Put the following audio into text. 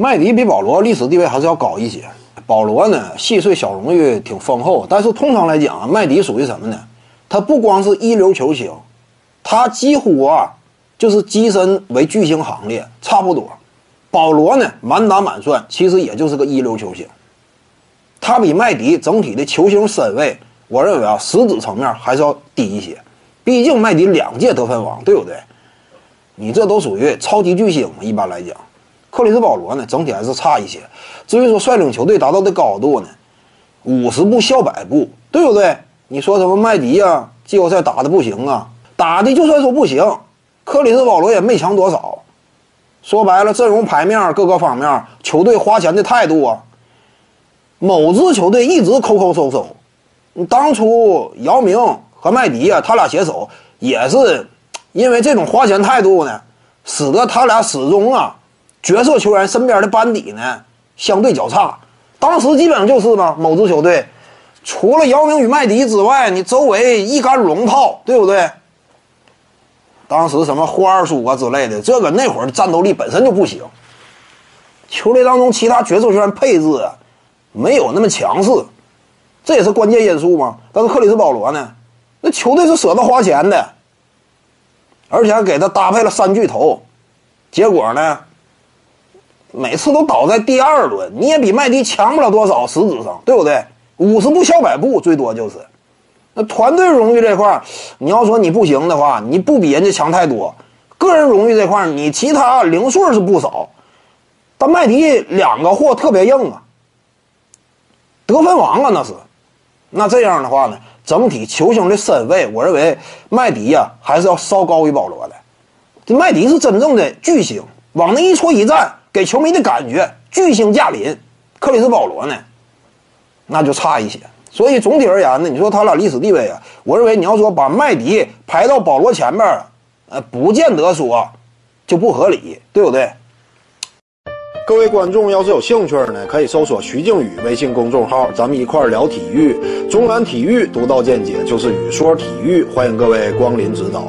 麦迪比保罗历史地位还是要高一些。保罗呢，细碎小荣誉挺丰厚，但是通常来讲啊，麦迪属于什么呢？他不光是一流球星，他几乎啊就是跻身为巨星行列，差不多。保罗呢，满打满算其实也就是个一流球星。他比麦迪整体的球星身位，我认为啊，实质层面还是要低一些。毕竟麦迪两届得分王，对不对？你这都属于超级巨星，一般来讲。克里斯保罗呢，整体还是差一些。至于说率领球队达到的高度呢，五十步笑百步，对不对？你说什么麦迪呀，季后赛打的不行啊，打的就算说不行，克里斯保罗也没强多少。说白了，阵容牌面各个方面，球队花钱的态度啊，某支球队一直抠抠搜搜。当初姚明和麦迪呀，他俩携手也是因为这种花钱态度呢，使得他俩始终啊。角色球员身边的班底呢，相对较差。当时基本上就是嘛，某支球队除了姚明与麦迪之外，你周围一干龙套，对不对？当时什么霍二叔啊之类的，这个那会儿战斗力本身就不行。球队当中其他角色球员配置，没有那么强势，这也是关键因素嘛。但是克里斯保罗呢，那球队是舍得花钱的，而且还给他搭配了三巨头，结果呢？每次都倒在第二轮，你也比麦迪强不了多少，实质上对不对？五十步笑百步，最多就是。那团队荣誉这块你要说你不行的话，你不比人家强太多。个人荣誉这块你其他零碎是不少，但麦迪两个货特别硬啊，得分王啊那是。那这样的话呢，整体球星的身位，我认为麦迪呀还是要稍高于保罗的。这麦迪是真正的巨星，往那一戳一站。给球迷的感觉巨星驾临，克里斯保罗呢，那就差一些。所以总体而言呢，你说他俩历史地位啊，我认为你要说把麦迪排到保罗前面，呃，不见得说就不合理，对不对？各位观众要是有兴趣呢，可以搜索徐静宇微信公众号，咱们一块聊体育。中南体育独到见解就是语说体育，欢迎各位光临指导。